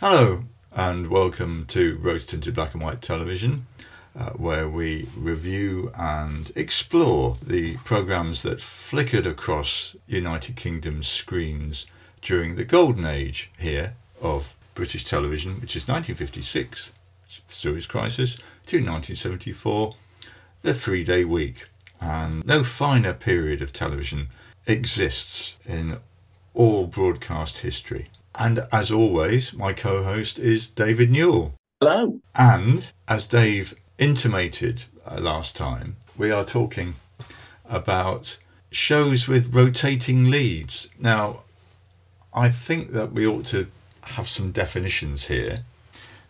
Hello, and welcome to Rose Tinted Black and White Television, uh, where we review and explore the programmes that flickered across United Kingdom's screens during the golden age here of British television, which is 1956, the Suez Crisis, to 1974, the three day week. And no finer period of television exists in all broadcast history. And as always, my co host is David Newell. Hello. And as Dave intimated uh, last time, we are talking about shows with rotating leads. Now, I think that we ought to have some definitions here,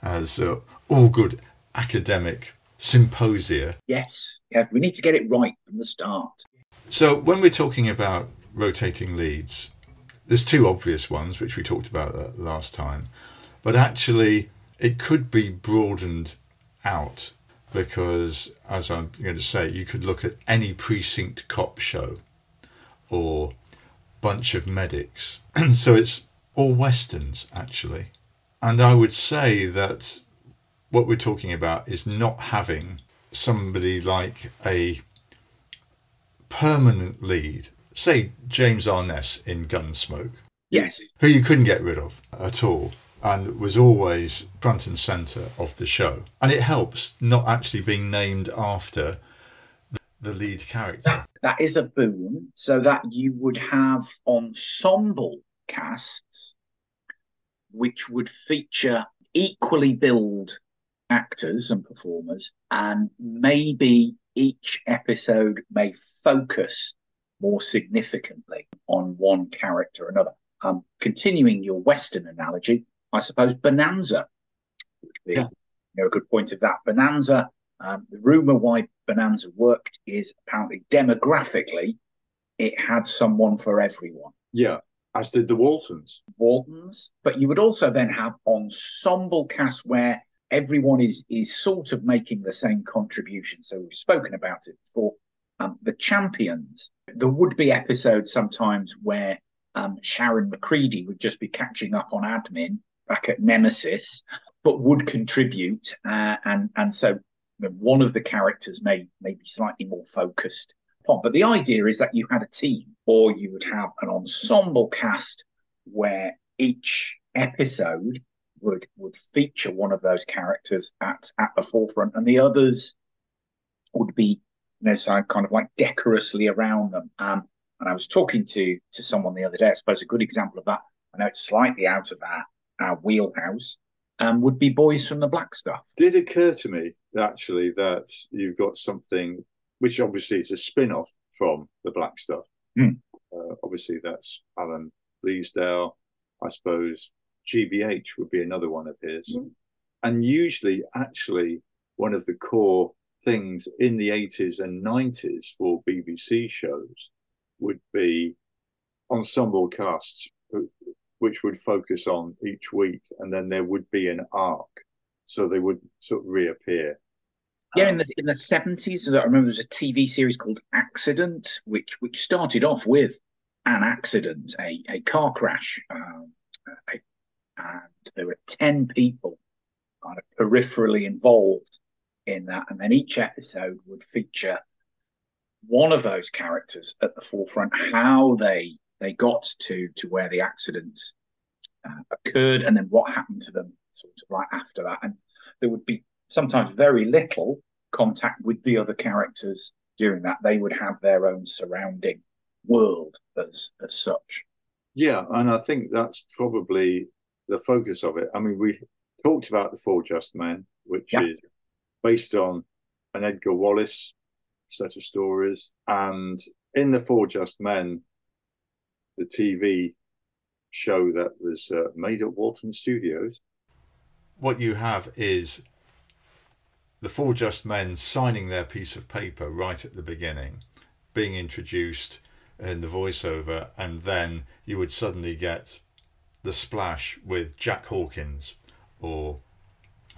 as uh, all good academic symposia. Yes, yeah, we need to get it right from the start. So, when we're talking about rotating leads, there's two obvious ones which we talked about uh, last time, but actually it could be broadened out because, as I'm going to say, you could look at any precinct cop show or bunch of medics. so it's all westerns actually, and I would say that what we're talking about is not having somebody like a permanent lead, say James Arness in Gunsmoke, Yes. who you couldn't get rid of at all and was always front and centre of the show. And it helps not actually being named after the- the lead character. That is a boon, so that you would have ensemble casts which would feature equally billed actors and performers, and maybe each episode may focus more significantly on one character or another. Um, continuing your Western analogy, I suppose Bonanza would be Yeah. you know, a good point of that. Bonanza, um, the rumor why Bonanza worked is apparently demographically, it had someone for everyone. Yeah, as did the Waltons. Waltons, but you would also then have ensemble cast where everyone is is sort of making the same contribution. So we've spoken about it before. Um, the champions. There would be episodes sometimes where um, Sharon McCready would just be catching up on admin back at Nemesis, but would contribute, uh, and and so one of the characters may may be slightly more focused upon. But the idea is that you had a team, or you would have an ensemble cast where each episode would would feature one of those characters at at the forefront, and the others would be you know so kind of like decorously around them. Um, and I was talking to to someone the other day. I suppose a good example of that. I know it's slightly out of our our wheelhouse. Um, would be boys from the black stuff. Did occur to me actually that you've got something which obviously is a spin off from the Black Stuff. Hmm. Uh, obviously, that's Alan Bleasdale. I suppose GBH would be another one of his. Hmm. And usually, actually, one of the core things in the 80s and 90s for BBC shows would be ensemble casts, which would focus on each week, and then there would be an arc. So they would sort of reappear. Yeah, in Um, the in the seventies, I remember there was a TV series called Accident, which which started off with an accident, a a car crash, um, a- and there were ten people kind of peripherally involved in that, and then each episode would feature one of those characters at the forefront, how they they got to to where the accident uh, occurred, and then what happened to them sort of right after that, and there would be sometimes very little contact with the other characters during that. They would have their own surrounding world as as such. Yeah, and I think that's probably the focus of it. I mean, we talked about the Four Just Men, which Yeah. is based on an Edgar Wallace set of stories, and in the Four Just Men, the TV show that was uh, made at Walton Studios. What you have is the Four Just Men signing their piece of paper right at the beginning, being introduced in the voiceover, and then you would suddenly get the splash with Jack Hawkins or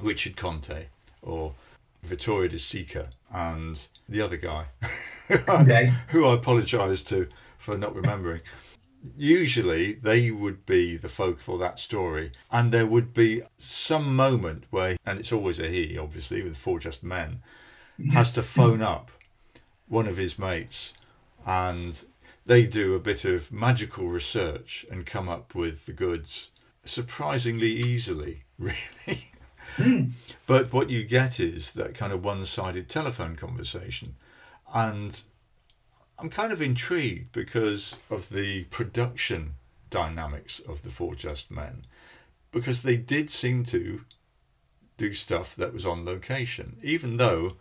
Richard Conte or Vittorio De Sica and the other guy Okay. who I apologise to for not remembering. usually they would be the folk for that story, and there would be some moment where, and it's always a he, obviously, with Four Just Men, has to phone up one of his mates, and they do a bit of magical research and come up with the goods surprisingly easily, really. Mm. But what you get is that kind of one sided telephone conversation. And I'm kind of intrigued because of the production dynamics of the Four Just Men, because they did seem to do stuff that was on location, even though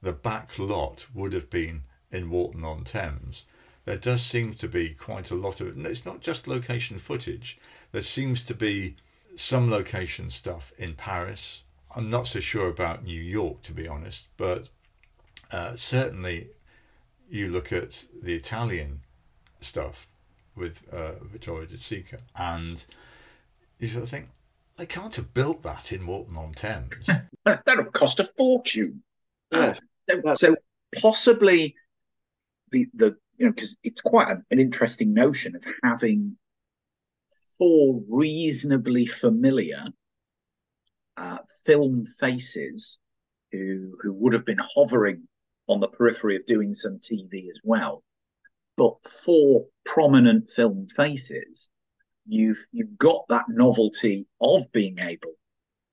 the back lot would have been in Walton on Thames. There does seem to be quite a lot of it. And it's not just location footage. There seems to be some location stuff in Paris. I'm not so sure about New York, to be honest, but uh, certainly you look at the Italian stuff with uh, Vittorio De Sica, and you sort of think they can't have built that in Walton on Thames. that would cost a fortune. Yes. So, so possibly the the you know because it's quite a, an interesting notion of having four reasonably familiar uh, film faces who who would have been hovering on the periphery of doing some TV as well, but four prominent film faces, you've you've got that novelty of being able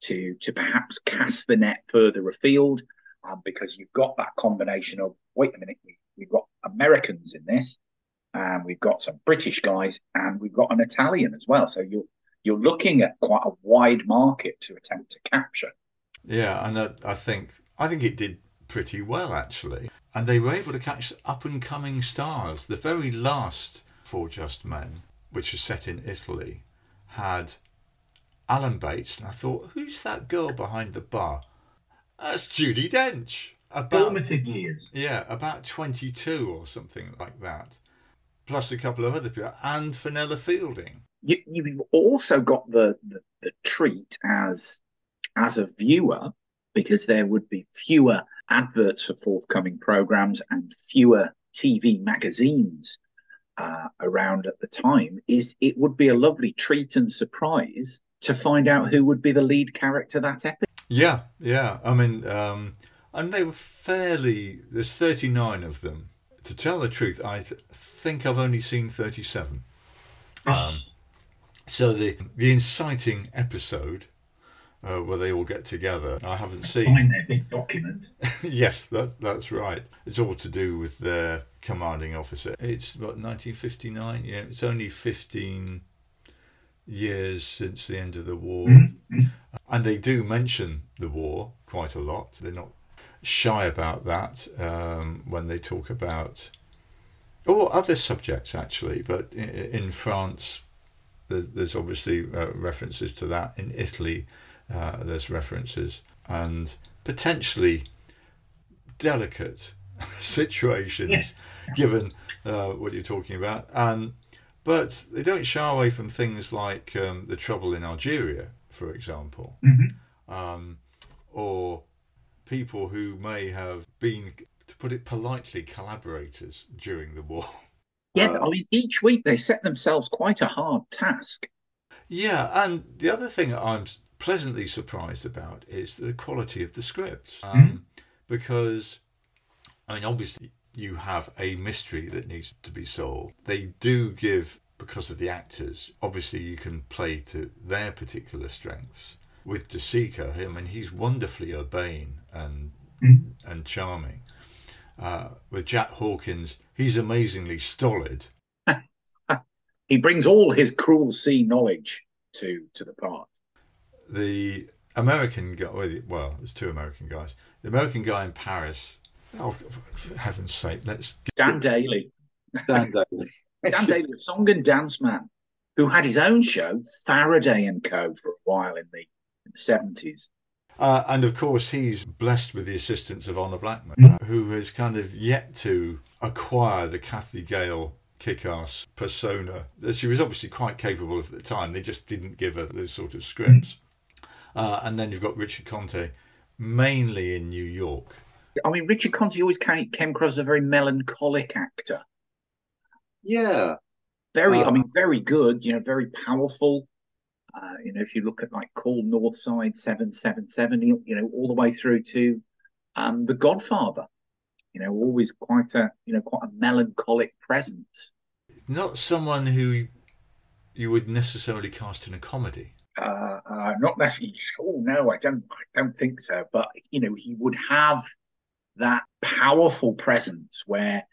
to to perhaps cast the net further afield um, because you've got that combination of wait a minute we, we've got Americans in this and we've got some British guys and we've got an Italian as well so you're you're looking at quite a wide market to attempt to capture yeah and I, I think I think it did pretty well actually and they were able to catch up and coming stars the very last Four Just Men which was set in Italy had Alan Bates and I thought who's that girl behind the bar that's Judi Dench. About, formative years. Yeah, about 22 or something like that. Plus a couple of other people. And Fenella Fielding. You, you've also got the, the, the treat as as a viewer because there would be fewer adverts for forthcoming programs and fewer TV magazines uh, around at the time. Is it would be a lovely treat and surprise to find out who would be the lead character that episode. Yeah, yeah. I mean, um, and they were fairly. There's 39 of them. To tell the truth, I th- think I've only seen 37. Um, so the the inciting episode uh, where they all get together, I haven't seen. Find their big document. yes, that's that's right. It's all to do with their commanding officer. It's what 1959. Yeah, it's only 15 years since the end of the war. Mm-hmm. And they do mention the war quite a lot. They're not shy about that um, when they talk about, or other subjects actually, but in, in France, there's, there's obviously uh, references to that. In Italy, uh, there's references. And potentially delicate situations Yes. given uh, what you're talking about. And but they don't shy away from things like um, the trouble in Algeria, for example, Mhm. um, or people who may have been, to put it politely, collaborators during the war. Yeah, I mean, each week they set themselves quite a hard task. Yeah, and the other thing that I'm pleasantly surprised about is the quality of the scripts. Um, Because, I mean, obviously, you have a mystery that needs to be solved. They do give, because of the actors, obviously, you can play to their particular strengths. With De Sica, I mean, he's wonderfully urbane and Mhm. and charming. Uh, with Jack Hawkins, he's amazingly stolid. He brings all his cruel sea knowledge to to the part. the American guy, well, there's two American guys. The American guy in Paris, oh, for heaven's sake, let's. Get, Dan Dailey, Dan Dailey. Dan Dailey, the song and dance man, who had his own show, Faraday and Co, for a while in the seventies. uh, and of course, he's blessed with the assistance of Honor Blackman, Mhm. uh, who has kind of yet to acquire the Cathy Gale kick ass persona that she was obviously quite capable of at the time. They just didn't give her those sort of scripts. Uh, and then you've got Richard Conte, mainly in New York. I mean, Richard Conte always came, came across as a very melancholic actor. Yeah, Very, I Um, mean, very good. You know, very powerful. Uh, you know, if you look at like Call Northside Seven Seven Seven, you you know, all the way through to um, The Godfather. You know, always quite a you know quite a melancholic presence. Not someone who you would necessarily cast in a comedy. Uh, uh, not necessarily. Oh no, I don't. I don't think so. But you know, he would have that powerful presence where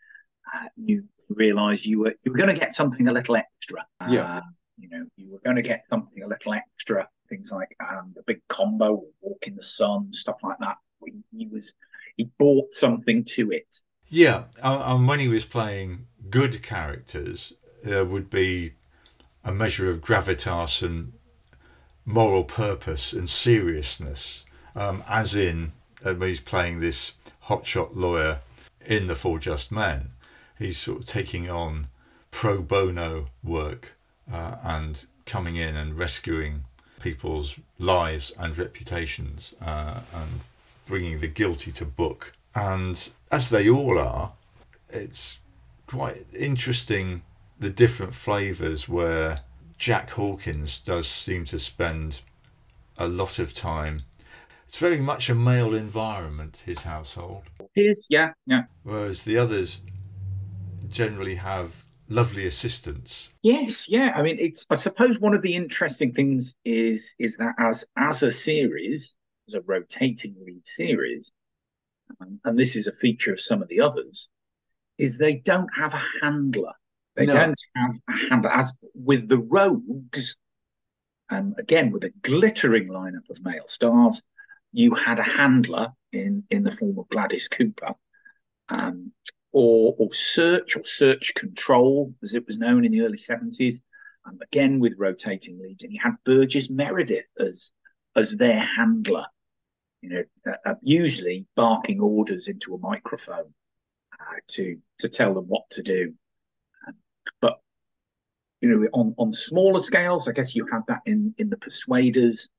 uh, you realise you were you were going to get something a little extra. Uh, Yeah. You know, you were going to get something a little extra. Things like um, the big combo, walk in the sun, stuff like that. He, he was he brought something to it. Yeah, and and when he was playing good characters, there would be a measure of gravitas and moral purpose and seriousness, um, as in uh, when he's playing this hotshot lawyer in The Four Just Men, he's sort of taking on pro bono work uh, and coming in and rescuing people's lives and reputations uh, and bringing the guilty to book. And as they all are, it's quite interesting the different flavours where Jack Hawkins does seem to spend a lot of time. It's very much a male environment, his household, It is, yeah, yeah. whereas the others generally have lovely assistants. Yes, yeah. I mean, it's. I suppose one of the interesting things is is that as as a series, as a rotating lead series, um, and this is a feature of some of the others, is they don't have a handler. They No. don't have a handler. As with the Rogues, and again with a glittering lineup of male stars, you had a handler in in the form of Gladys Cooper. Um, or, or search or search control, as it was known in the early 70s, um, again with rotating leads. And you had Burgess Meredith as as their handler, you know, uh, uh, usually barking orders into a microphone uh, to to tell them what to do. Um, but you know, on on smaller scales, I guess you had that in in the Persuaders,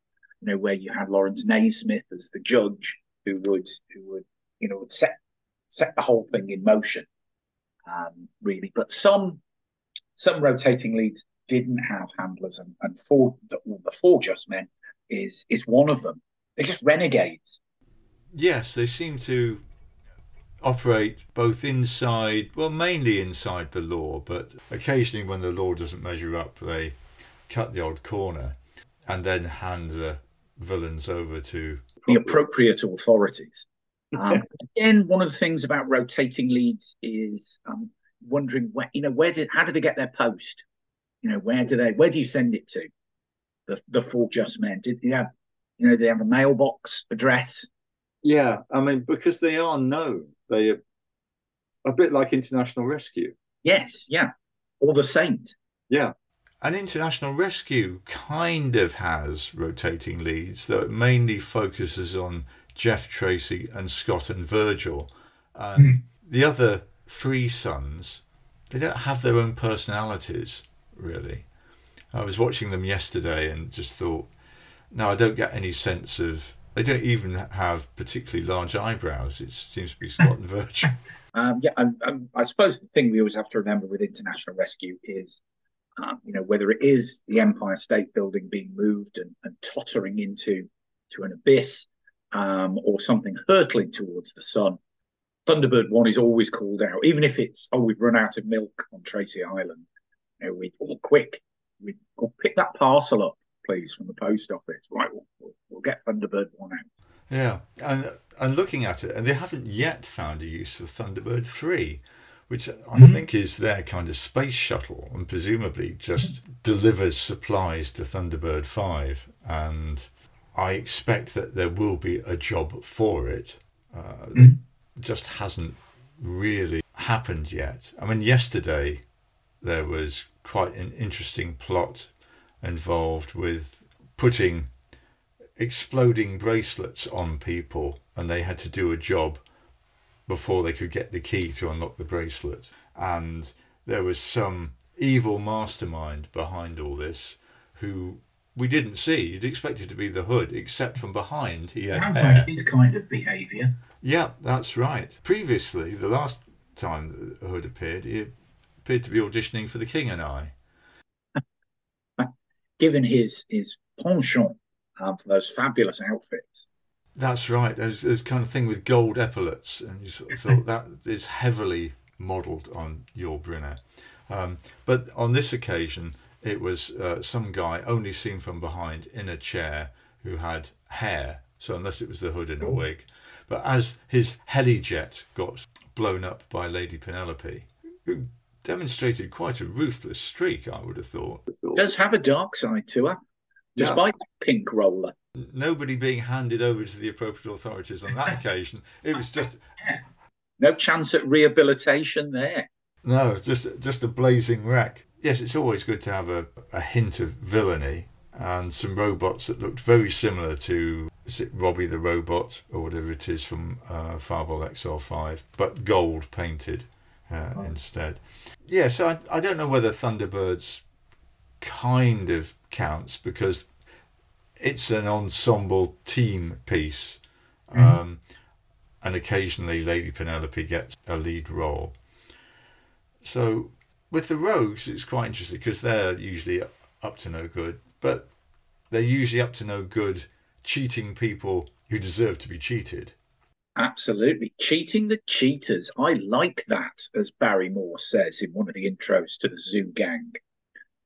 you know, where you had Laurence Naismith as the judge who would who would you know would set set the whole thing in motion, um, really. But some some rotating leads didn't have handlers, and, and four the, the four just men is is one of them. They're just renegades. Yes, they seem to operate both inside, well, mainly inside the law, but occasionally when the law doesn't measure up, they cut the odd corner and then hand the villains over to. the appropriate authorities. Um, again, one of the things about rotating leads is um, wondering where you know where did how did they get their post? You know where do they where do you send it to? The the four just men did they have you know they have a mailbox address? yeah. I mean, because they are known, they are a bit like International Rescue. Yes, yeah, or the Saint. Yeah, An international rescue kind of has rotating leads that mainly focuses on Jeff Tracy and Scott and Virgil. And the other three sons, they don't have their own personalities, really. I was watching them yesterday and just thought, no, I don't get any sense of. They don't even have particularly large eyebrows. It seems to be Scott and Virgil. Um, yeah, and, and I suppose the thing we always have to remember with international rescue is, um, you know, whether it is the Empire State Building being moved and, and tottering into to an abyss, um, or something hurtling towards the sun. Thunderbird One is always called out, even if it's oh we've run out of milk on Tracy Island. You know, we oh quick, we will pick that parcel up, please, from the post office. Right, we'll, we'll, we'll get Thunderbird One out. Yeah, and and looking at it, and they haven't yet found a use of Thunderbird three, which I think is their kind of space shuttle, and presumably just delivers supplies to Thunderbird five. And I expect that there will be a job for it. Uh, Mhm. Just hasn't really happened yet. I mean, yesterday there was quite an interesting plot involved with putting exploding bracelets on people and they had to do a job before they could get the key to unlock the bracelet and there was some evil mastermind behind all this who we didn't see you'd expect it to be the hood except from behind he had Sounds hair. like his kind of behaviour. yeah that's right previously the last time the hood appeared he appeared to be auditioning for The King and I. Given his his penchant um, for those fabulous outfits. That's right. There's this kind of thing with gold epaulets, and you sort of thought that is heavily modelled on Yul Brynner. Um, but on this occasion, it was uh, some guy only seen from behind in a chair who had hair. So unless it was the hood and a wig, but as his helijet got blown up by Lady Penelope, who demonstrated quite a ruthless streak, I would have thought. Does have a dark side to her, despite yeah. that pink roller. Nobody being handed over to the appropriate authorities on that occasion. It was just no chance at rehabilitation there. No, just just a blazing wreck. Yes, it's always good to have a, a hint of villainy and some robots that looked very similar to is it Robby the Robot or whatever it is from uh, Fireball XL5, but gold painted uh, oh. instead. Yeah, so I, I don't know whether Thunderbirds kind of counts because it's an ensemble team piece. Mm-hmm. Um, and occasionally Lady Penelope gets a lead role. So with the rogues, it's quite interesting because they're usually up to no good, but they're usually up to no good cheating people who deserve to be cheated. Absolutely. Cheating the cheaters. I like that, as Barry Morse says in one of the intros to the Zoo Gang.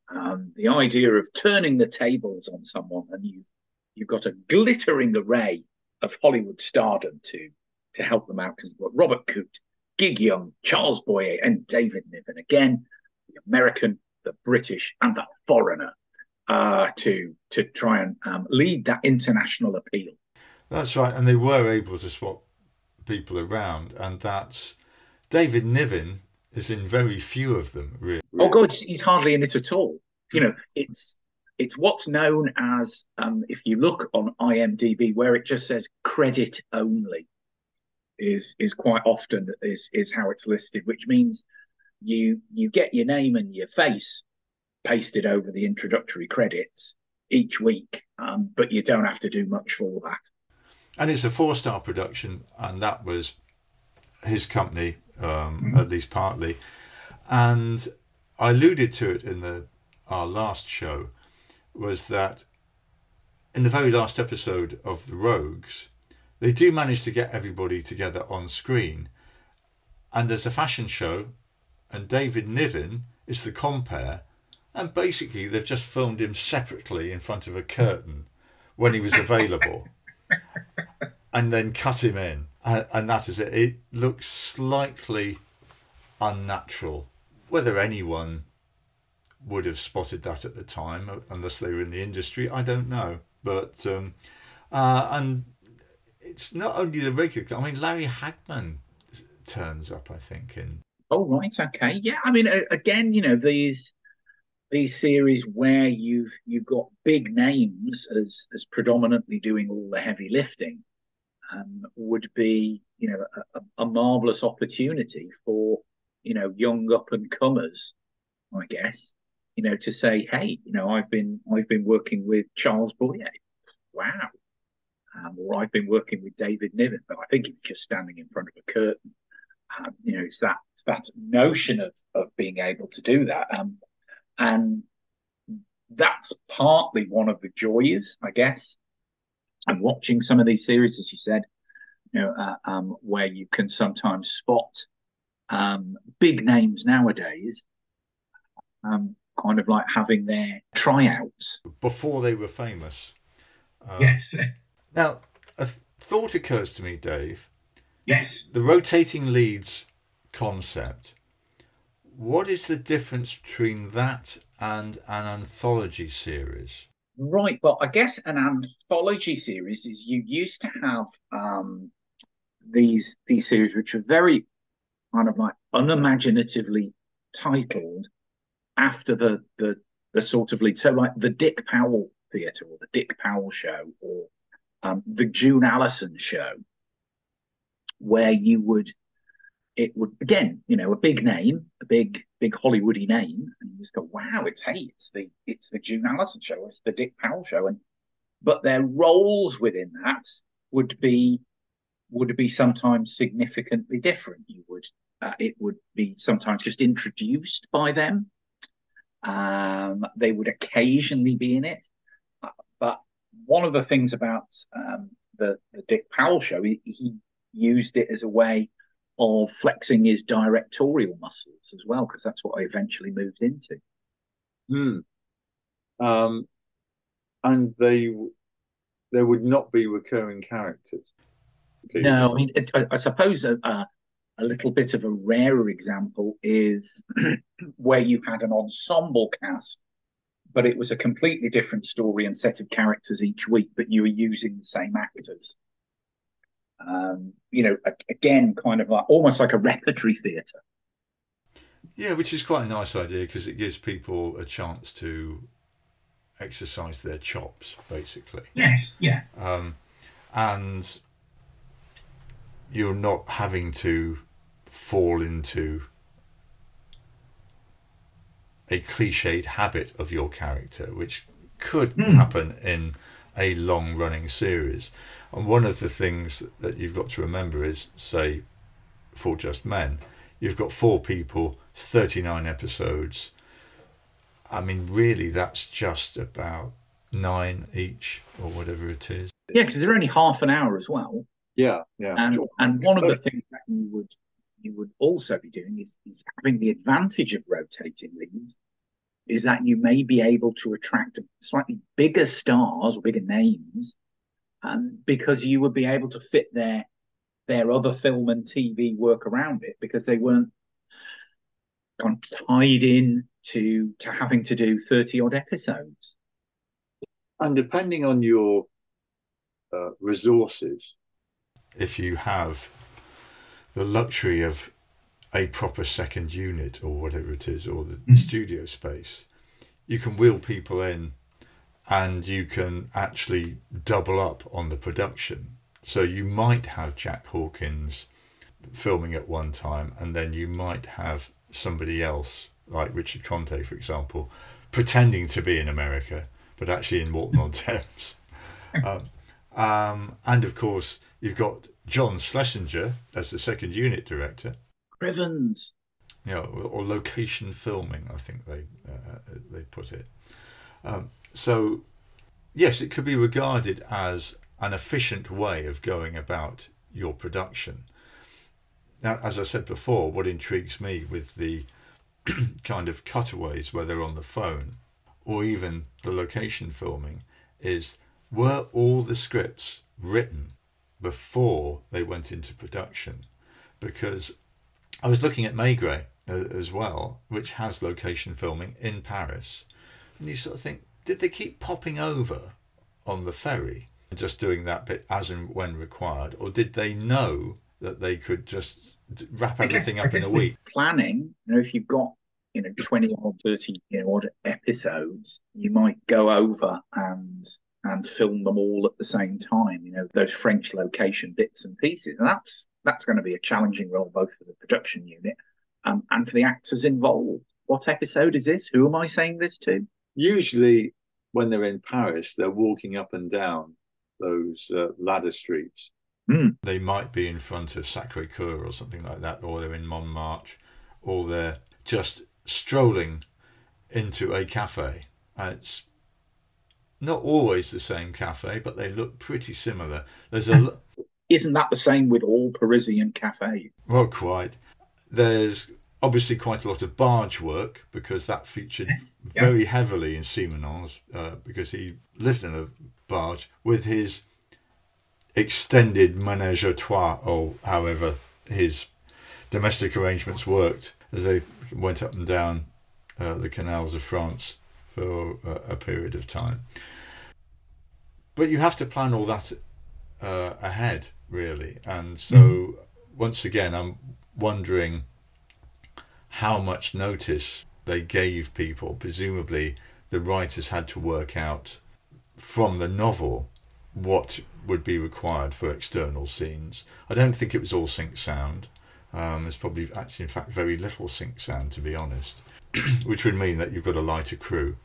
Um, the idea of turning the tables on someone and you've, you've got a glittering array of Hollywood stardom to, to help them out. Because Robert Coote, Gig Young, Charles Boyer, and David Niven. Again, the American, the British, and the foreigner uh, to to try and um, lead that international appeal. That's right, and they were able to swap people around, and that's David Niven is in very few of them. Really. Oh God, he's hardly in it at all. You know, it's it's what's known as um, if you look on IMDb where it just says credit only is is quite often is is how it's listed, which means you you get your name and your face pasted over the introductory credits each week, um, but you don't have to do much for that. And it's a four star production, and that was his company, um, mm-hmm. at least partly. And I alluded to it in the our last show, was that in the very last episode of The Rogues, they do manage to get everybody together on screen. And there's a fashion show, and David Niven is the compere, and basically they've just filmed him separately in front of a curtain when he was available and then cut him in. And, and that is it. It looks slightly unnatural. Whether anyone would have spotted that at the time unless they were in the industry i don't know. But um, uh, and it's not only the regular i mean larry hagman turns up i think in oh right okay. Yeah i mean again you know these these series where you've you've got big names as as predominantly doing all the heavy lifting um, would be you know a, a, marvelous opportunity for you know young up and comers i guess you know to say hey you know i've been i've been working with charles boyer. Wow um, or i've been working with david niven but i think he was just standing in front of a curtain um, you know it's that it's that notion of of being able to do that um, and that's partly one of the joys, I guess, of watching some of these series, as you said, you know, uh, um, where you can sometimes spot um, big names nowadays, um, kind of like having their tryouts before they were famous. Um, yes. Now, a thought occurs to me, Dave. Yes. The rotating leads concept what is the difference between that and an anthology series? Right. Well, I guess an anthology series is you used to have um, these these series which are very kind of like unimaginatively titled after the the the sort of lead. So like the Dick Powell Theatre or the Dick Powell Show or um, the June Allyson Show, where you would it would again, you know, a big name, a big, big Hollywoody name, and you just go, wow, it's hey, it's the it's the June Allyson show, it's the Dick Powell show, and but their roles within that would be would be sometimes significantly different. You would Uh, it would be sometimes just introduced by them. Um, they would occasionally be in it. One of the things about um, the, the Dick Powell show, he, he used it as a way of flexing his directorial muscles as well, because that's what I eventually moved into. Hmm. Um, and they there would not be recurring characters. No, I mean, it, I, I, suppose a, a, a, little bit of a rarer example is where you had an ensemble cast, but it was a completely different story and set of characters each week, but you were using the same actors. Um, you know, again, kind of like, almost like a repertory theatre. Yeah, which is quite a nice idea because it gives people a chance to exercise their chops, basically. Yes, yeah. Um, and you're not having to fall into a cliched habit of your character, which could mm. happen in a long running series. And one of the things that you've got to remember is, say, for Just Men, you've got four people, 39 episodes. I mean, really, that's just about nine each or whatever it is. Yeah, because they're only half an hour as well. Yeah, yeah. And and one of the things that you would you would also be doing is is having the advantage of rotating leads is that you may be able to attract slightly bigger stars or bigger names um, because you would be able to fit their their other film and TV work around it because they weren't gone tied in to to having to do 30 odd episodes. And depending on your uh, resources if you have the luxury of a proper second unit or whatever it is, or the mm. studio space, you can wheel people in and you can actually double up on the production. So you might have Jack Hawkins filming at one time, and then you might have somebody else, like Richard Conte, for example, pretending to be in America, but actually in Walton on Thames. Um, um, and of course, you've got John Schlesinger as the second unit director. Crivens. Yeah, or location filming, I think they uh, they put it. Um, so, yes, it could be regarded as an efficient way of going about your production. Now, as I said before, what intrigues me with the kind of cutaways, where they're on the phone or even the location filming, is were all the scripts written before they went into production? Because I was looking at Maigret uh, as well, which has location filming in Paris, and you sort of think, did they keep popping over on the ferry, and just doing that bit as and when required, or did they know that they could just wrap everything guess, up in a week? Planning, you know, if you've got you know 20 or 30 you know, odd episodes, you might go over and and film them all at the same time. You know, those French location bits and pieces, and that's that's going to be a challenging role both for the production unit um, and for the actors involved. What episode is this? Who am I saying this to? Usually, when they're in Paris, they're walking up and down those uh, ladder streets. Mm. They might be in front of Sacre Coeur or something like that, or they're in Montmartre, or they're just strolling into a cafe. And it's not always the same cafe, but they look pretty similar. There's a. Isn't that the same with all Parisian cafes? Well, quite. There's obviously quite a lot of barge work because that featured yes. very heavily in Simenon's uh, because he lived in a barge with his extended menage a trois or however his domestic arrangements worked as they went up and down uh, the canals of France for a, a period of time. But you have to plan all that uh, ahead, really. And so, mm. once again, I'm wondering how much notice they gave people. Presumably, the writers had to work out from the novel what would be required for external scenes. I don't think it was all sync sound. Um, there's probably actually, in fact, very little sync sound, to be honest, which would mean that you've got a lighter crew.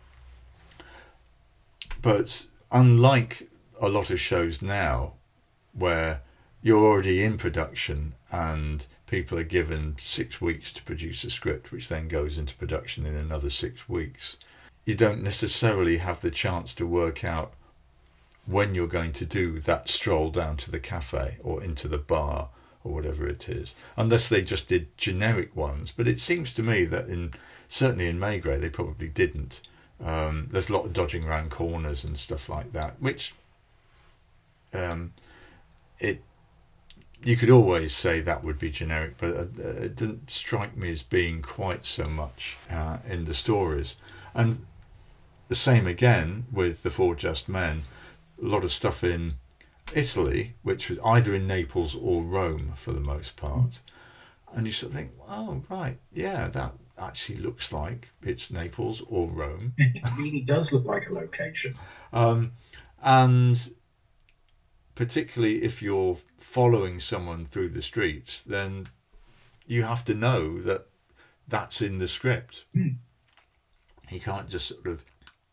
But unlike a lot of shows now where you're already in production and people are given six weeks to produce a script, which then goes into production in another six weeks. You don't necessarily have the chance to work out when you're going to do that stroll down to the cafe or into the bar or whatever it is, unless they just did generic ones. But it seems to me that in certainly in Maigret they probably didn't. Um, there's a lot of dodging around corners and stuff like that, which um, it you could always say that would be generic, but it didn't strike me as being quite so much uh, in the stories. And the same again with the Four Just Men. A lot of stuff in Italy, which was either in Naples or Rome for the most part. And you sort of think, oh, right, yeah, that actually looks like it's Naples or Rome. it really does look like a location. Um, and particularly if you're following someone through the streets, then you have to know that that's in the script. Mm. You can't just sort of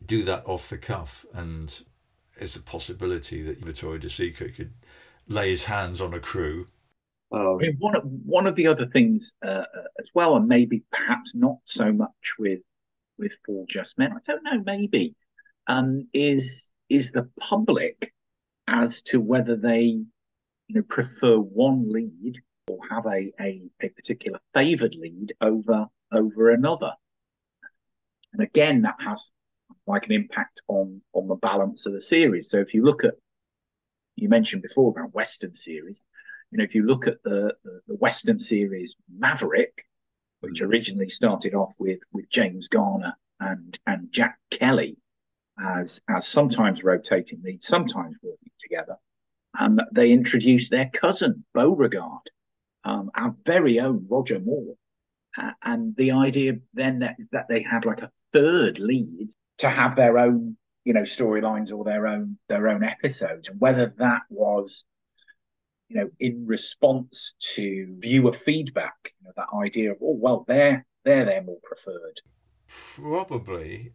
do that off the cuff and it's a possibility that Vittorio De Sica could lay his hands on a crew. Oh. I mean, one, one of the other things uh, uh, as well, and maybe perhaps not so much with with Four Just Men, I don't know, maybe, um, is is the public as to whether they you know prefer one lead or have a, a, a particular favoured lead over over another. And again, that has like an impact on on the balance of the series. So if you look at, you mentioned before about Western series, you know, if you look at the the, the Western series Maverick, which mm. originally started off with with James Garner and and Jack Kelly as as sometimes rotating leads, sometimes working together, and they introduced their cousin Beauregard, um, our very own Roger Moore. Uh, and the idea then that is that they had like a third lead to have their own you know storylines or their own their own episodes and whether that was you know in response to viewer feedback you know that idea of oh well they're they're they're more preferred. Probably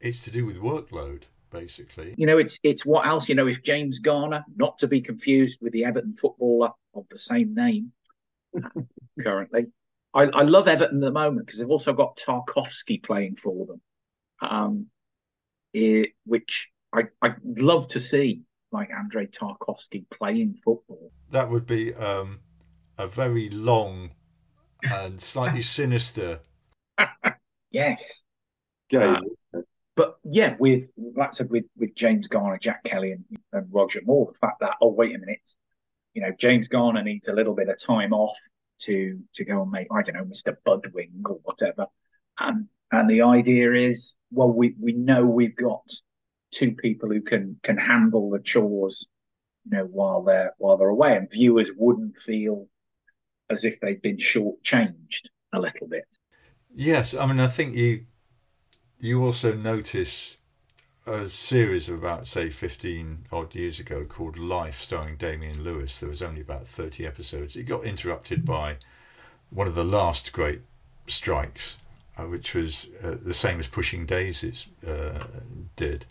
it's to do with workload basically. You know it's it's what else you know if james garner not to be confused with the everton footballer of the same name currently. I, I love everton at the moment because they've also got Tarkowski playing for them um, it, which I, I'd love to see, like Andrei Tarkovsky playing football. That would be um, a very long and slightly sinister. yes. Uh, but yeah, with like I said, with with James Garner, Jack Kelly, and, and Roger Moore, the fact that oh wait a minute, you know James Garner needs a little bit of time off to to go and make I don't know Mr. Buddwing or whatever, and and the idea is, well, we, we know we've got two people who can can handle the chores, you know, while they're while they're away, and viewers wouldn't feel as if they've been shortchanged a little bit. Yes, I mean, I think you you also notice a series of about say 15 odd years ago called Life starring Damian Lewis there was only about 30 episodes it got interrupted by one of the last great strikes uh, which was uh, the same as Pushing Daisies uh, did.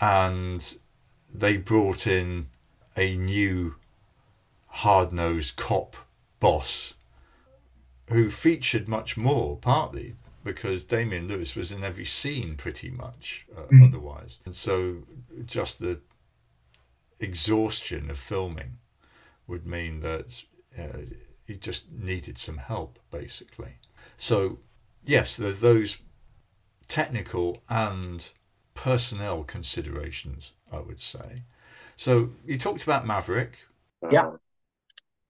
And they brought in a new hard nosed cop boss who featured much more, partly because Damian Lewis was in every scene pretty much uh, mm. otherwise. And so just the exhaustion of filming would mean that uh, he just needed some help, basically. So yes, there's those technical and personnel considerations, I would say. So you talked about Maverick. Yeah.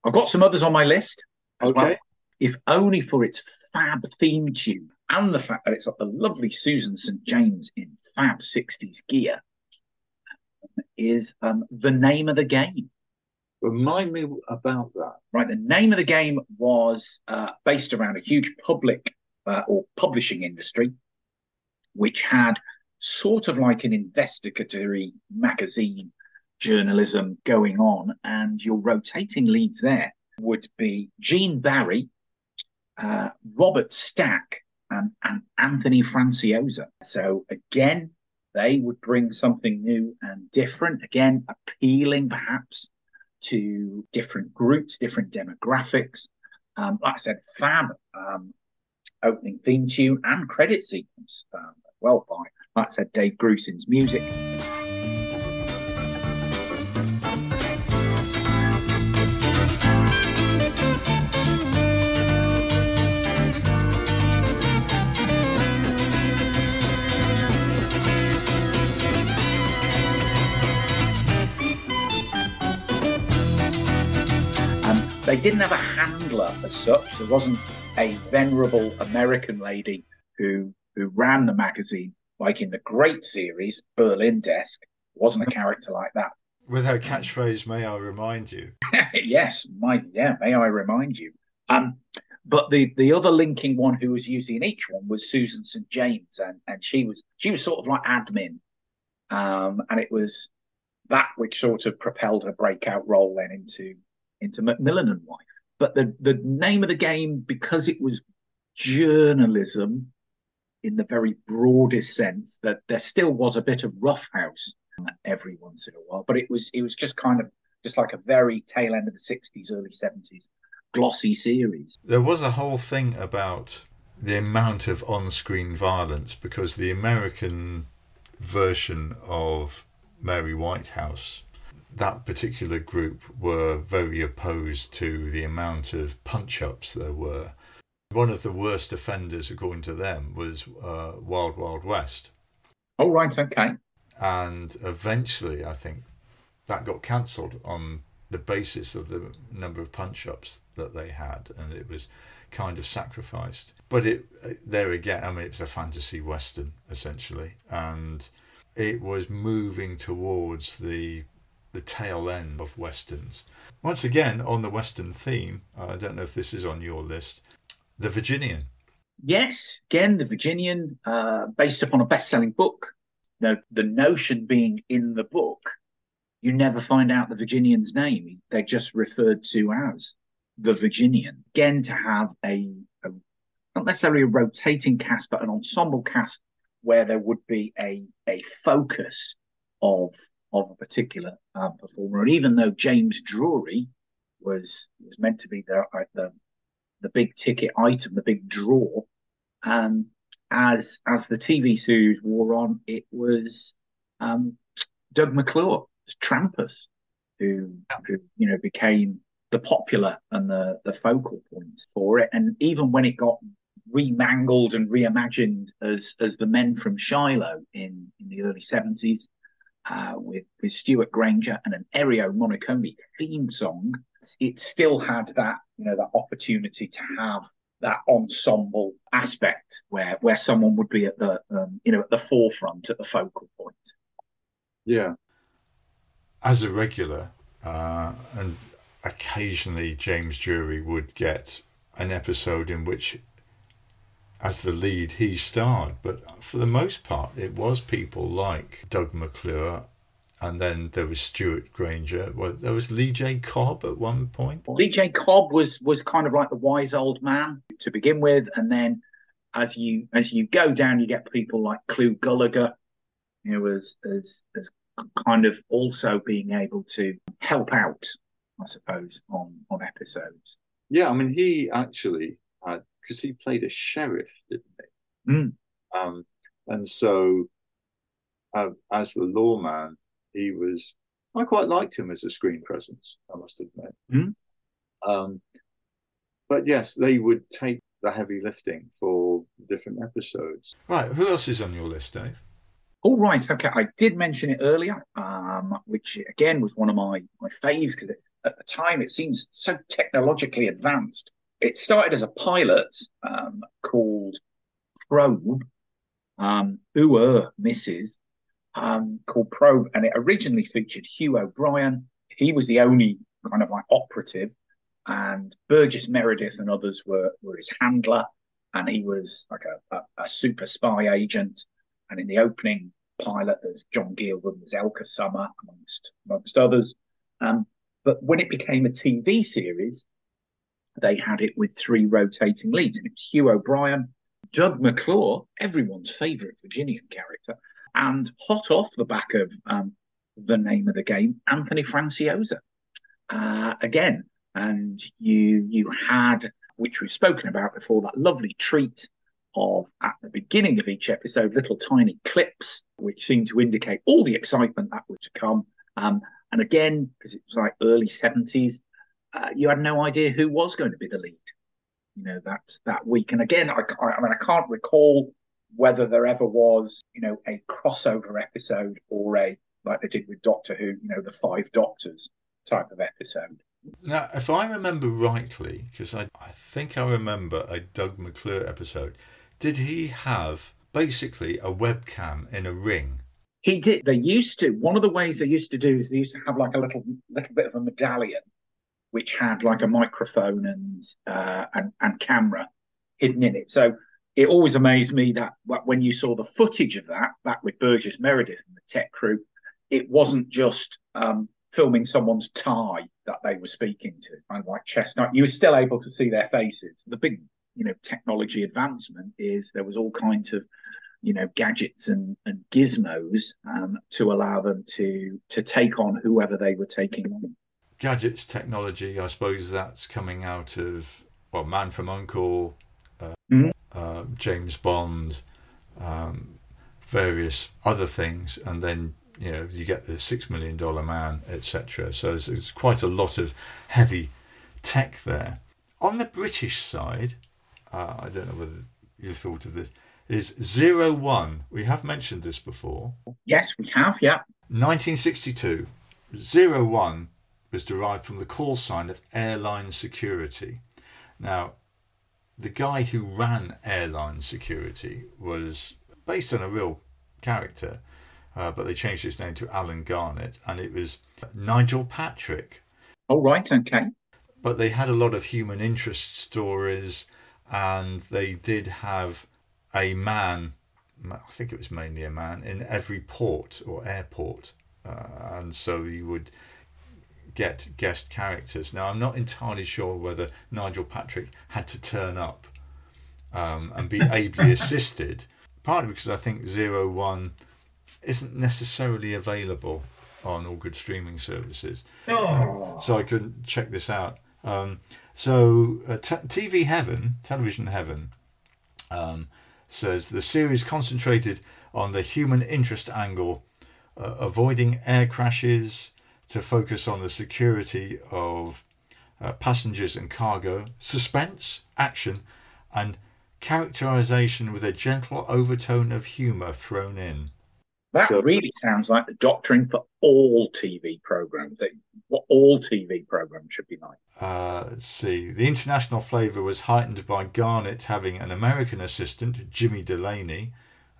I've got some others on my list as okay. well. If only for its fab theme tune and the fact that it's got the lovely Susan St. James in fab 60s gear is um, the name of the game. Remind me about that. Right. The name of the game was uh, based around a huge public uh, or publishing industry, which had sort of like an investigatory magazine journalism going on, and your rotating leads there would be Gene Barry, uh, Robert Stack, and, and Anthony Franciosa. So again, they would bring something new and different, again, appealing perhaps to different groups, different demographics. Um, like I said, fab um, opening theme tune and credit sequence, um, well by, I said, Dave Grusin's music. Um, they didn't have a handler as such. There wasn't a venerable American lady who who ran the magazine, like in the great series Berlin Desk. wasn't a character like that. With her catchphrase, "May I remind you?" yes, my yeah, may I remind you? Um, but the the other linking one who was using each one was Susan St James, and and she was she was sort of like admin, um, and it was that which sort of propelled her breakout role then into into McMillan and Wife. But the, the name of the game, because it was journalism in the very broadest sense, that there still was a bit of roughhouse um, every once in a while. But it was it was just kind of just like a very tail end of the sixties, early seventies glossy series. There was a whole thing about the amount of on-screen violence because the American version of Mary Whitehouse that particular group were very opposed to the amount of punch ups there were. One of the worst offenders, according to them, was uh, Wild Wild West. Oh, right, okay. And eventually, I think that got cancelled on the basis of the number of punch ups that they had, and it was kind of sacrificed. But it there again, I mean, it was a fantasy western essentially, and it was moving towards the the tail end of westerns. Once again, on the western theme, I don't know if this is on your list, The Virginian. Yes, again, The Virginian, uh, based upon a best-selling book. Now, the notion being in the book, you never find out the Virginian's name. They're just referred to as the Virginian. Again, to have a, a not necessarily a rotating cast, but an ensemble cast where there would be a a focus of of a particular um, performer. And even though James Drury was was meant to be the uh, the, the big ticket item, the big draw, um, as as the TV series wore on, it was um, Doug McClure, Trampas, who who you know became the popular and the the focal point for it. And even when it got remangled and reimagined as as the men from Shiloh in in the early seventies, uh, with with Stewart Granger and an Ennio Morricone theme song, it still had that you know that opportunity to have that ensemble aspect where where someone would be at the um, you know at the forefront at the focal point. Yeah, as a regular, uh, and occasionally James Drury would get an episode in which as the lead he starred, but for the most part, it was people like Doug McClure, and then there was Stewart Granger. Well, there was Lee J. Cobb at one point. Lee J. Cobb was was kind of like the wise old man to begin with, and then as you as you go down, you get people like Clu Gulager, you know, as as as kind of also being able to help out, I suppose, on on episodes. Yeah, I mean, he actually had because he played a sheriff, didn't he? Mm. Um, and so, uh, as the lawman, he was. I quite liked him as a screen presence. I must admit. Mm. Um, but yes, they would take the heavy lifting for different episodes. Right. Who else is on your list, Dave? All right. Okay. I did mention it earlier, um, which again was one of my my faves because at the time it seems so technologically advanced it started as a pilot um, called Probe, um, Ooh, Mrs. Um, called Probe, and it originally featured Hugh O'Brian. He was the only kind of like operative, and Burgess Meredith and others were were his handler, and he was like a, a, a super spy agent. And in the opening pilot, there's John Gielgud, there's Elke Sommer, amongst amongst others. Um, but when it became a TV series, they had it with three rotating leads, and it was Hugh O'Brian, Doug McClure, everyone's favourite Virginian character, and hot off the back of um, the name of the game, Anthony Franciosa. Uh, again, and you you had which we've spoken about before, that lovely treat of at the beginning of each episode, little tiny clips which seem to indicate all the excitement that was to come. Um, and again, because it was like early 70s, uh, you had no idea who was going to be the lead, you know, that that week. And again, I, I mean, I can't recall whether there ever was, you know, a crossover episode or a like they did with Doctor Who, you know, the Five Doctors type of episode. Now, if I remember rightly, because I, I think I remember a Doug McClure episode, did he have basically a webcam in a ring? He did. They used to. One of the ways they used to do is they used to have like a little little bit of a medallion, which had like a microphone and uh, and and camera hidden in it. So it always amazed me that when you saw the footage of that, that with Burgess Meredith and the tech crew, it wasn't just um, filming someone's tie that they were speaking to, kind of like Chestnut. You were still able to see their faces. The big, you know, technology advancement is there was all kinds of, you know, gadgets and, and gizmos um, to allow them to to take on whoever they were taking on. Gadgets technology, I suppose that's coming out of well, Man from Uncle, uh, mm-hmm. uh, James Bond, um, various other things, and then you know you get the six million dollar man, etc. So there's, there's quite a lot of heavy tech there. On the British side, uh, I don't know whether you thought of this. Is zero one? We have mentioned this before. Yes, we have. Yeah. 1962. Zero one was derived from the call sign of airline security. Now, the guy who ran airline security was based on a real character uh, but they changed his name to Alan Garnett, and it was Nigel Patrick. Oh, right, okay. But they had a lot of human interest stories, and they did have a man, I think it was mainly a man, in every port or airport. Uh, and so you would get guest characters. Now, I'm not entirely sure whether Nigel Patrick had to turn up um, and be ably assisted, partly because I think Zero One isn't necessarily available on all good streaming services. Oh. So I couldn't check this out. Um, so uh, t- TV Heaven, Television Heaven, um, says the series concentrated on the human interest angle, uh, avoiding air crashes to focus on the security of uh, passengers and cargo, suspense, action, and characterization with a gentle overtone of humor thrown in. That so, really sounds like the doctrine for all TV programs. What all TV programs should be like. Uh, let's see. The international flavour was heightened by Garnett having an American assistant, Jimmy Delaney,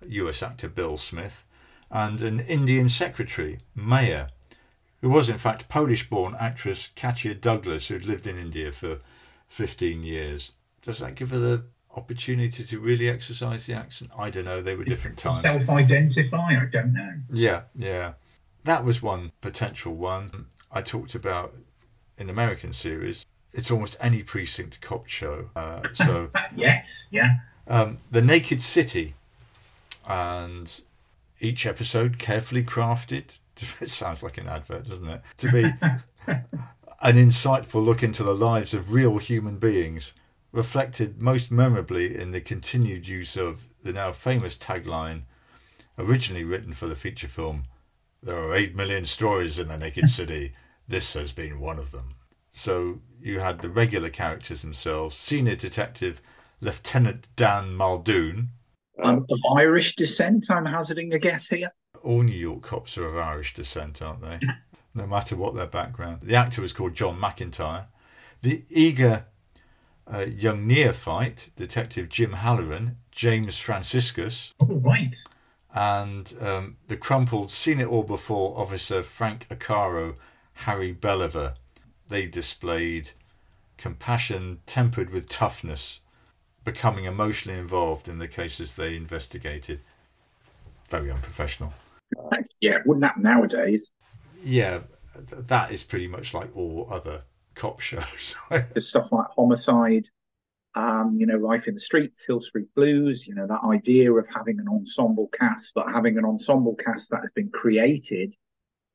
US actor Bill Smith, and an Indian secretary, Maya, who was in fact Polish born actress Katya Douglas, who'd lived in India for 15 years. Does that give her the opportunity to really exercise the accent. I don't know. They were different times. Self-identify. I don't know. Yeah, yeah. That was one potential one. I talked about in American series. It's almost any precinct cop show. Uh, so yes, yeah. Um, the Naked City, and each episode carefully crafted. It sounds like an advert, doesn't it? To be an insightful look into the lives of real human beings reflected most memorably in the continued use of the now famous tagline, originally written for the feature film There are 8 million stories in the Naked City. This has been one of them. So you had the regular characters themselves Senior Detective Lieutenant Dan Muldoon. Um, of Irish descent, I'm hazarding a guess here. All New York cops are of Irish descent, aren't they? no matter what their background. The actor was called John McIntire. The eager uh, young neophyte, Detective Jim Halloran, James Franciscus. Oh, right. And um, the crumpled, seen it all before officer Frank Arcaro, Harry Bellaver. They displayed compassion tempered with toughness, becoming emotionally involved in the cases they investigated. Very unprofessional. Yeah, wouldn't that nowadays? Yeah, that is pretty much like all other cop shows. There's stuff like Homicide, um, you know, Life in the Streets, Hill Street Blues, you know, that idea of having an ensemble cast, but having an ensemble cast that has been created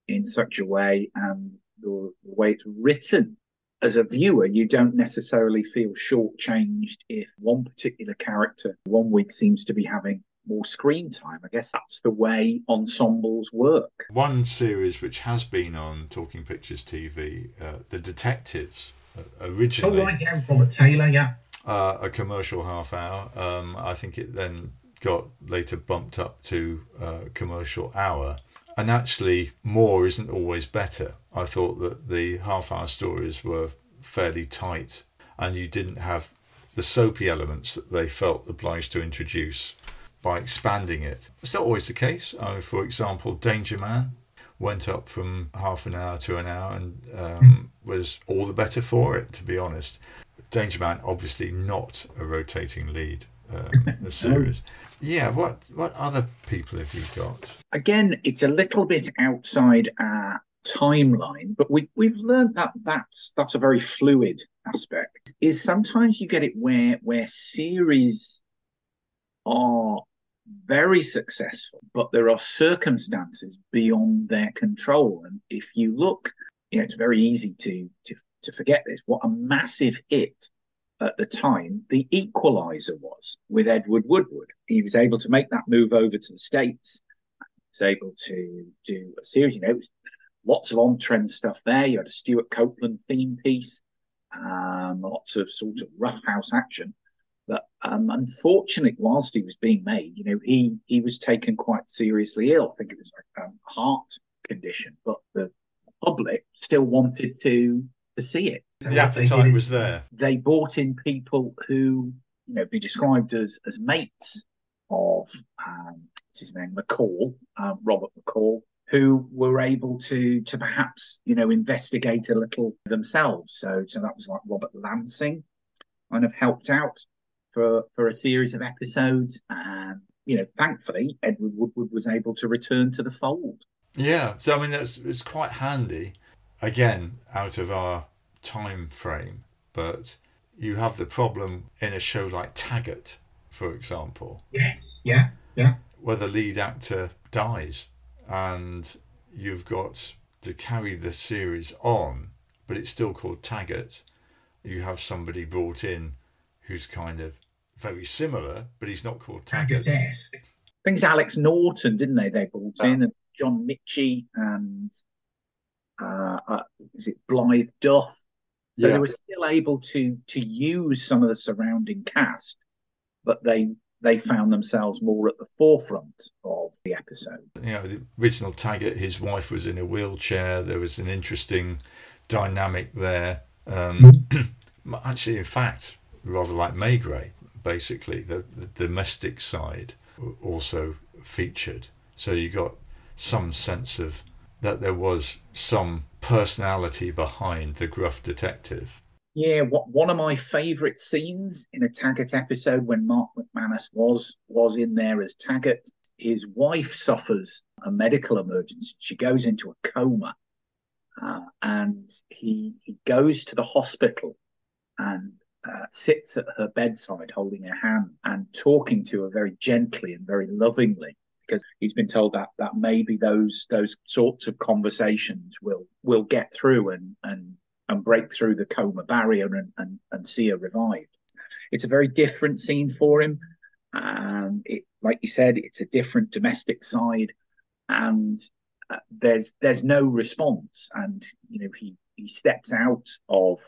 in such a way and the, the way it's written as a viewer, you don't necessarily feel shortchanged if one particular character one week seems to be having more screen time. I guess that's the way ensembles work. One series which has been on Talking Pictures TV, uh, The Detectives, uh, originally. Oh, right, yeah, Robert Taylor, yeah. Uh, a commercial half hour. Um, I think it then got later bumped up to uh, commercial hour. And actually, more isn't always better. I thought that the half hour stories were fairly tight and you didn't have the soapy elements that they felt obliged to introduce by expanding it. It's not always the case. I mean, for example, Danger Man went up from half an hour to an hour and um, was all the better for it, to be honest. Danger Man, obviously not a rotating lead, um, the series. Yeah, what what other people have you got? Again, it's a little bit outside our timeline, but we we've learned that that's that's a very fluid aspect. Is sometimes you get it where where series are very successful, but there are circumstances beyond their control. And if you look, you know, it's very easy to to to forget this. What a massive hit at the time the equalizer was with Edward Woodward. He was able to make that move over to the States. He was able to do a series, you know, lots of on trend stuff there. You had a Stewart Copeland theme piece, um, lots of sort of roughhouse action. But um, unfortunately, whilst he was being made, you know, he he was taken quite seriously ill. I think it was a um, heart condition, but the public still wanted to to see it. So the appetite was there. They brought in people who, you know, be described as as mates of um, what's his name, McCall, um, Robert McCall, who were able to to perhaps you know investigate a little themselves. So so that was like Robert Lansing, kind of helped out for for a series of episodes, and you know, thankfully Edward Woodward was able to return to the fold. Yeah, so I mean that's it's quite handy. Again, out of our time frame, but you have the problem in a show like Taggart, for example. Yes. Yeah. Yeah. Where the lead actor dies, and you've got to carry the series on, but it's still called Taggart. You have somebody brought in who's kind of very similar, but he's not called Taggart. Taggart-esque. I think it's Alex Norton, didn't they? They brought in and John Michie and uh, uh, is it Blythe Duff? So Yeah. they were still able to to use some of the surrounding cast, but they they found themselves more at the forefront of the episode. you know, the original Taggart, his wife was in a wheelchair. There was an interesting dynamic there. Um, actually, in fact, rather like Maigret, basically, the, the domestic side also featured. So you got some sense of that there was some personality behind the gruff detective. Yeah, what one of my favourite scenes in a Taggart episode when Mark McManus was was in there as Taggart, his wife suffers a medical emergency. She goes into a coma, uh, and he he goes to the hospital and uh, sits at her bedside, holding her hand and talking to her very gently and very lovingly. Because he's been told that that maybe those those sorts of conversations will will get through and and and break through the coma barrier and, and, and see her revived. It's a very different scene for him. Um, it, like you said, it's a different domestic side, and uh, there's there's no response. And you know he he steps out of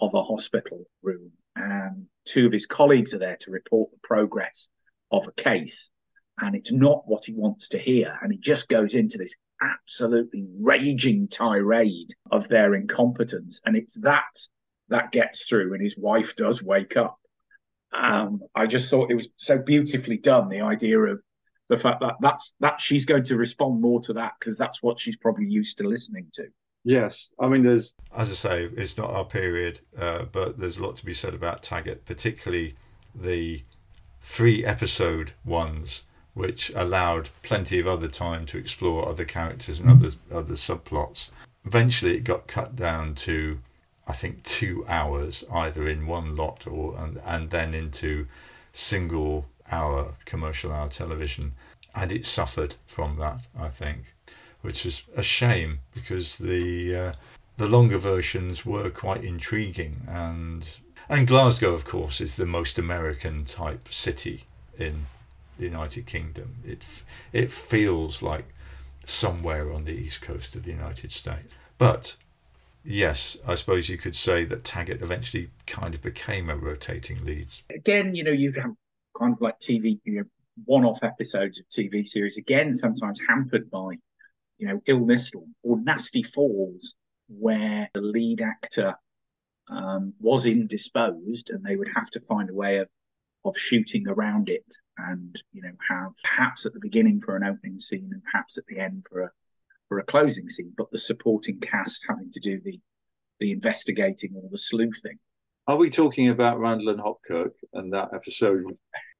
of a hospital room, and two of his colleagues are there to report the progress of a case, and it's not what he wants to hear, and he just goes into this absolutely raging tirade of their incompetence, and it's that that gets through, and his wife does wake up. Um, I just thought it was so beautifully done. The idea of the fact that that's that she's going to respond more to that because that's what she's probably used to listening to. Yes, I mean, there's As I say, it's not our period, uh, but there's a lot to be said about Taggart, particularly the three episode ones, which allowed plenty of other time to explore other characters and other other subplots. Eventually, it got cut down to, I think, two hours, either in one lot or and, and then into single hour commercial hour television, and it suffered from that. I think which is a shame because the uh, the longer versions were quite intriguing. And and Glasgow of course is the most American type city in the United Kingdom. It it feels like somewhere on the east coast of the United States. But yes I suppose you could say that Taggart eventually kind of became a rotating leads. Again you know you have kind of like TV you know one-off episodes of TV series again sometimes hampered by you know illness or, or nasty falls where the lead actor um, was indisposed and they would have to find a way of of shooting around it and you know have perhaps at the beginning for an opening scene and perhaps at the end for a for a closing scene but the supporting cast having to do the the investigating or the sleuthing. Are we talking about Randall and Hopkirk and that episode?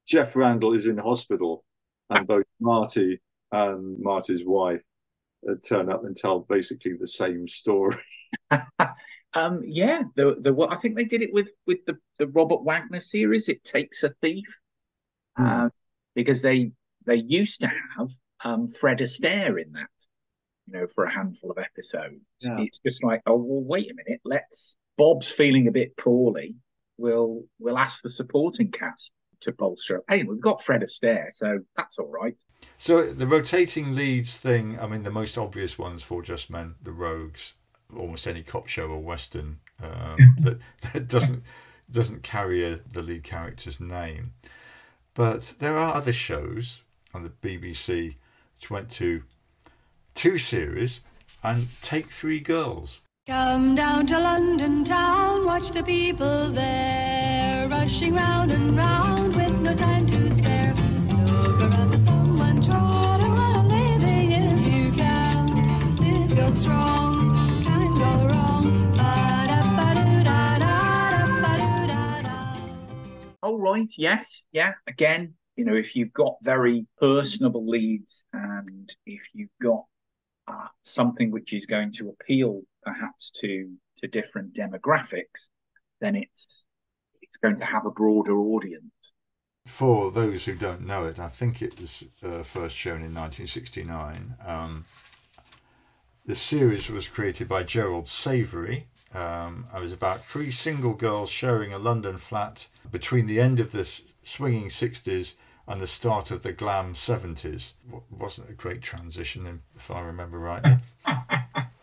Jeff Randall is in hospital and both Marty and Marty's wife turn up and tell basically the same story Um, yeah, the the I think they did it with with the the Robert Wagner series. It takes a thief, mm. uh, because they they used to have um, Fred Astaire in that, you know, for a handful of episodes. Yeah. It's just like, oh well, wait a minute, let's. Bob's feeling a bit poorly. We'll we'll ask the supporting cast to bolster up. Hey, we've got Fred Astaire, so that's all right. So the rotating leads thing. I mean, the most obvious ones Four Just Men, the Rogues, almost any cop show or western um, that, that doesn't doesn't carry a, the lead character's name. But there are other shows on the BBC which went to two series and Take Three Girls. Come down to London town, watch the people there rushing round and round with no time to spare. Look around for someone, trot around living if you can, if you're strong. oh right, yes, yeah. Again, you know, if you've got very personable leads and if you've got uh, something which is going to appeal perhaps to to different demographics, then it's it's going to have a broader audience. For those who don't know it, I think it was uh, first shown in 1969. Um, the series was created by Gerald Savory, um, I was about three single girls sharing a London flat between the end of the swinging 60s and the start of the glam 70s. wasn't a great transition, if I remember rightly.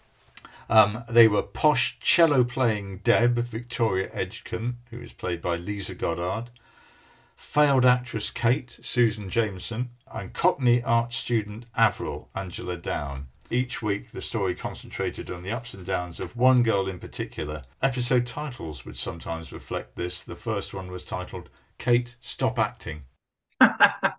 um, they were posh cello playing Deb, Victoria Edgecombe, who was played by Lisa Goddard, failed actress Kate, Susan Jameson, and Cockney art student Avril, Angela Down. Each week, the story concentrated on the ups and downs of one girl in particular. Episode titles would sometimes reflect this. The first one was titled Kate, Stop Acting.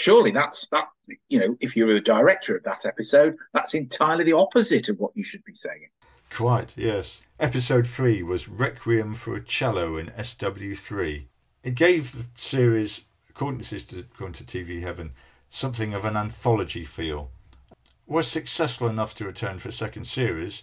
Surely that's that, you know, if you're the director of that episode, that's entirely the opposite of what you should be saying. Quite, yes. Episode 3 was Requiem for a Cello in SW3. It gave the series, according to, according to TV Heaven, something of an anthology feel was successful enough to return for a second series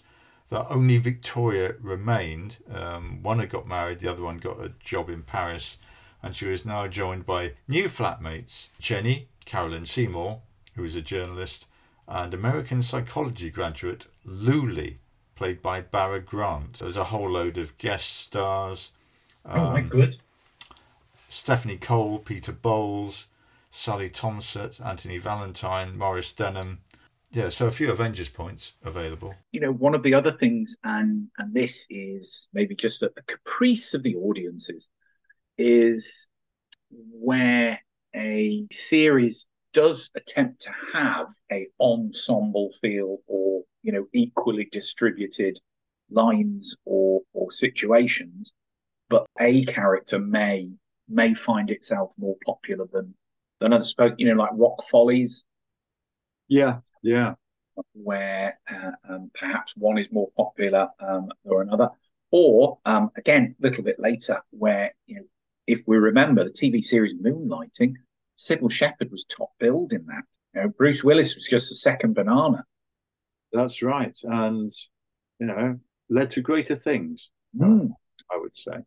that only Victoria remained. Um, one had got married, the other one got a job in Paris, and she was now joined by new flatmates Jenny, Carolyn Seymour, who is a journalist, and American psychology graduate Lulie, played by Barra Grant. There's a whole load of guest stars. Um, oh, my good. Stephanie Cole, Peter Bowles, Sally Thomsett, Anthony Valentine, Maurice Denham, yeah, so a few Avengers points available. You know, one of the other things, and and this is maybe just a, a caprice of the audiences, is where a series does attempt to have a ensemble feel or you know equally distributed lines or or situations, but a character may may find itself more popular than than others. You know, like Rock Follies. Yeah, yeah. Where uh, um, perhaps one is more popular um, or another. Or, um, again, a little bit later, where, you know, if we remember the TV series Moonlighting, Cybill Shepherd was top billed in that. You know, Bruce Willis was just a second banana. That's right. And, you know, led to greater things, mm. I would say.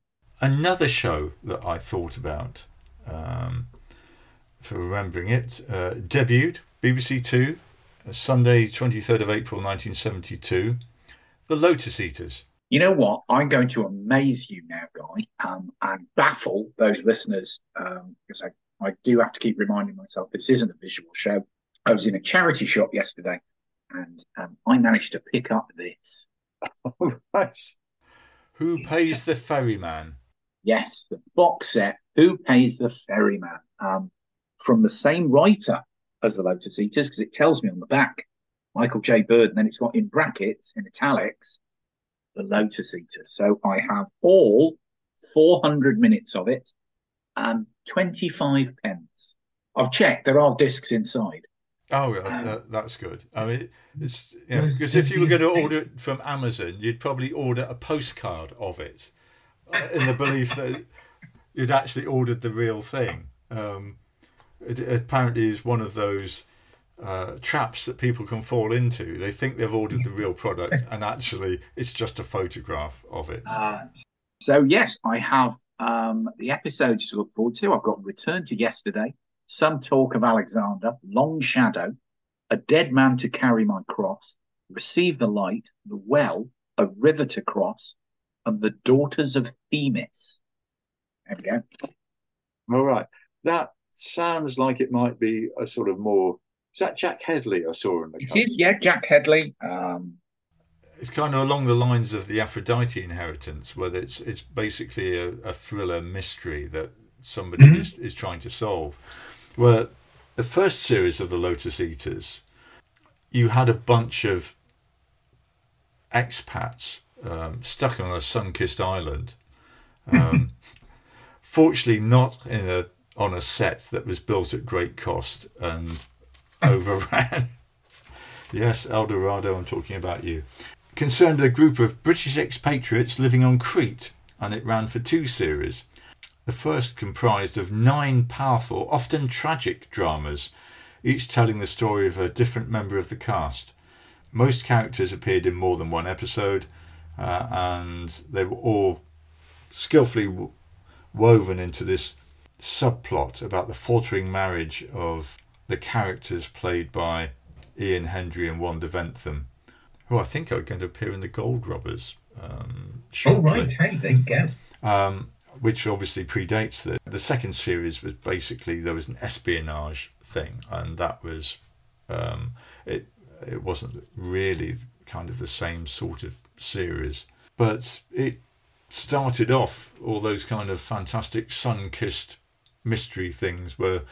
Another show that I thought about um, for remembering it uh, debuted BBC Two Sunday, 23rd of April 1972. The Lotus Eaters. You know what? I'm going to amaze you now, Guy, um, and baffle those listeners um, because I, I do have to keep reminding myself this isn't a visual show. I was in a charity shop yesterday and um, I managed to pick up this. right. Who pays the ferryman? Yes, the box set, Who Pays the Ferryman? Um, from the same writer as the Lotus Eaters, because it tells me on the back, Michael J. Bird, and then it's got in brackets, in italics, the Lotus Eater. So I have all 400 minutes of it and 25 pence. I've checked, there are discs inside. Oh, Um, that, that's good. I mean, it's you know, because if you were going to order it from Amazon, you'd probably order a postcard of it, uh, in the belief that you'd actually ordered the real thing. Um, it, it apparently is one of those uh, traps that people can fall into. They think they've ordered the real product, and actually, it's just a photograph of it. Uh, so yes, I have um, the episodes to look forward to. I've got Return to Yesterday, Some Talk of Alexander, Long Shadow, A Dead Man to Carry My Cross, Receive the Light, The Well, A River to Cross, and The Daughters of Themis. There we go. All right. That sounds like it might be a sort of more. Is that Jack Hedley I saw in the It cover? is, yeah, Jack Hedley. Um, It's kind of along the lines of the Aphrodite inheritance, where it's it's basically a, a thriller mystery that somebody Mhm. is, is trying to solve. Where the first series of the Lotus Eaters, you had a bunch of expats um, stuck on a sun-kissed island. Um, fortunately, not in a on a set that was built at great cost and overran. yes, Eldorado, I'm talking about you concerned a group of British expatriates living on Crete, and it ran for two series. The first comprised of nine powerful, often tragic dramas, each telling the story of a different member of the cast. Most characters appeared in more than one episode, uh, and they were all skillfully w- woven into this subplot about the faltering marriage of the characters played by Ian Hendry and Wanda Ventham who I think are going to appear in the Gold Robbers. Um, Oh, right. Hey, there you go. Um, which obviously predates the the second series. Was basically there was an espionage thing, and that was um, it. It wasn't really kind of the same sort of series, but it started off all those kind of fantastic sun-kissed mystery things were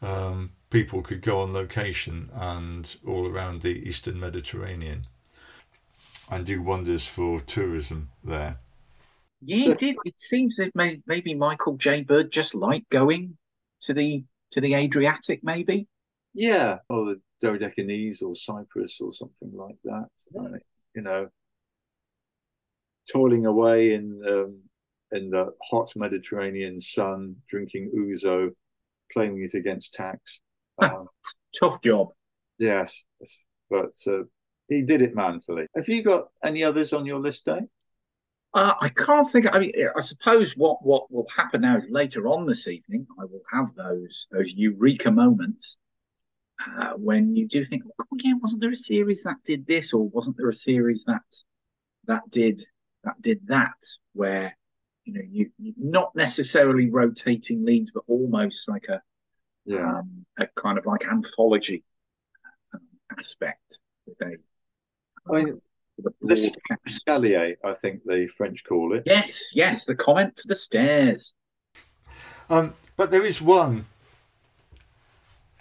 um, people could go on location and all around the Eastern Mediterranean and do wonders for tourism there. yeah, So- it did. It seems that may, maybe Michael J. Bird just liked going to the to the Adriatic, maybe. Yeah, or the Dodecanese or Cyprus or something like that. Uh, you know, toiling away in um, in the hot Mediterranean sun, drinking ouzo, claiming it against tax. Um, Tough job. yes, but uh, he did it manfully. Have you got any others on your list, Dave? Uh, I can't think. I mean, I suppose what what will happen now is later on this evening, I will have those those eureka moments uh, when you do think, oh yeah, wasn't there a series that did this, or wasn't there a series that that did that did that? Where you know you you- not necessarily rotating leads, but almost like a Yeah, um, a kind of like anthology um, aspect with a I mean, with a this broad cast. Scalier, I think the French call it. Yes, yes, the comment for the stairs. Um, but there is one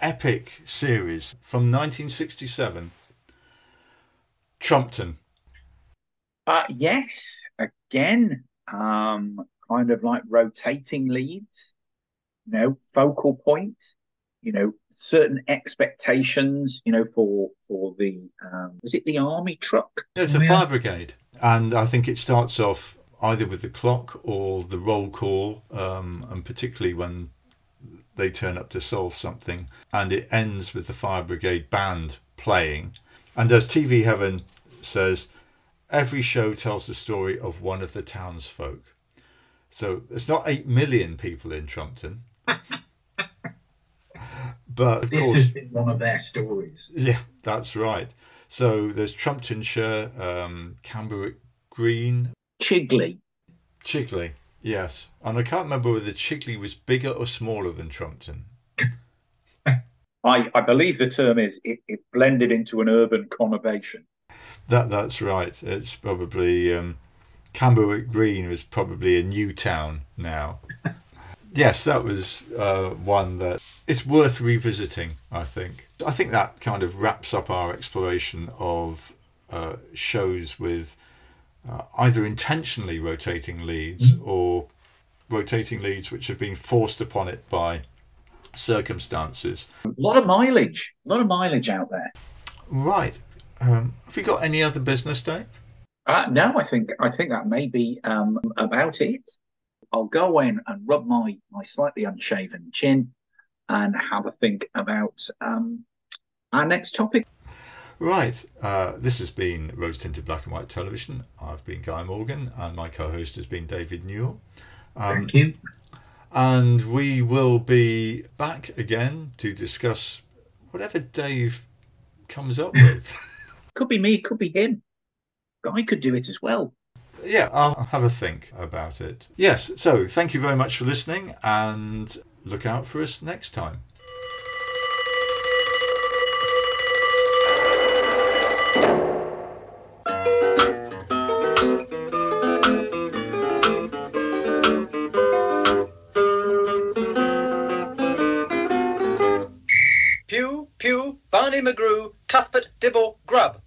epic series from 1967, Trumpton. Uh, yes, again, um, kind of like rotating leads, you know, focal point, you know, certain expectations, you know, for for the um, was it the army truck? There's a yeah. fire brigade, and I think it starts off either with the clock or the roll call, um, and particularly when they turn up to solve something, and it ends with the fire brigade band playing. And as TV Heaven says, every show tells the story of one of the townsfolk. So it's not eight million people in Trumpton, but of This course, has been one of their stories. yeah, that's right. So there's Trumptonshire, um, Camberwick Green, Chigley. Chigley. Yes, and I can't remember whether Chigley was bigger or smaller than Trumpton. I, I believe the term is it, it blended into an urban conurbation. That that's right. It's probably um, Camberwick Green was probably a new town now. yes, that was uh, one that it's worth revisiting. I think. I think that kind of wraps up our exploration of uh, shows with uh, either intentionally rotating leads or rotating leads which have been forced upon it by circumstances. A lot of mileage, a lot of mileage out there. Right. Um, have you got any other business, Dave? Uh, no, I think I think that may be um, about it. I'll go in and rub my my slightly unshaven chin and have a think about um, our next topic. Right. Uh, this has been Rose Tinted Black and White Television. I've been Guy Morgan, and my co-host has been David Newell. Um, Thank you. and we will be back again to discuss whatever Dave comes up with. Could be me, could be him. Guy could do it as well. Yeah, I'll have a think about it. Yes, so thank you very much for listening and look out for us next time. Pugh, Pugh, Barney McGrew, Cuthbert, Dibble, Grubb.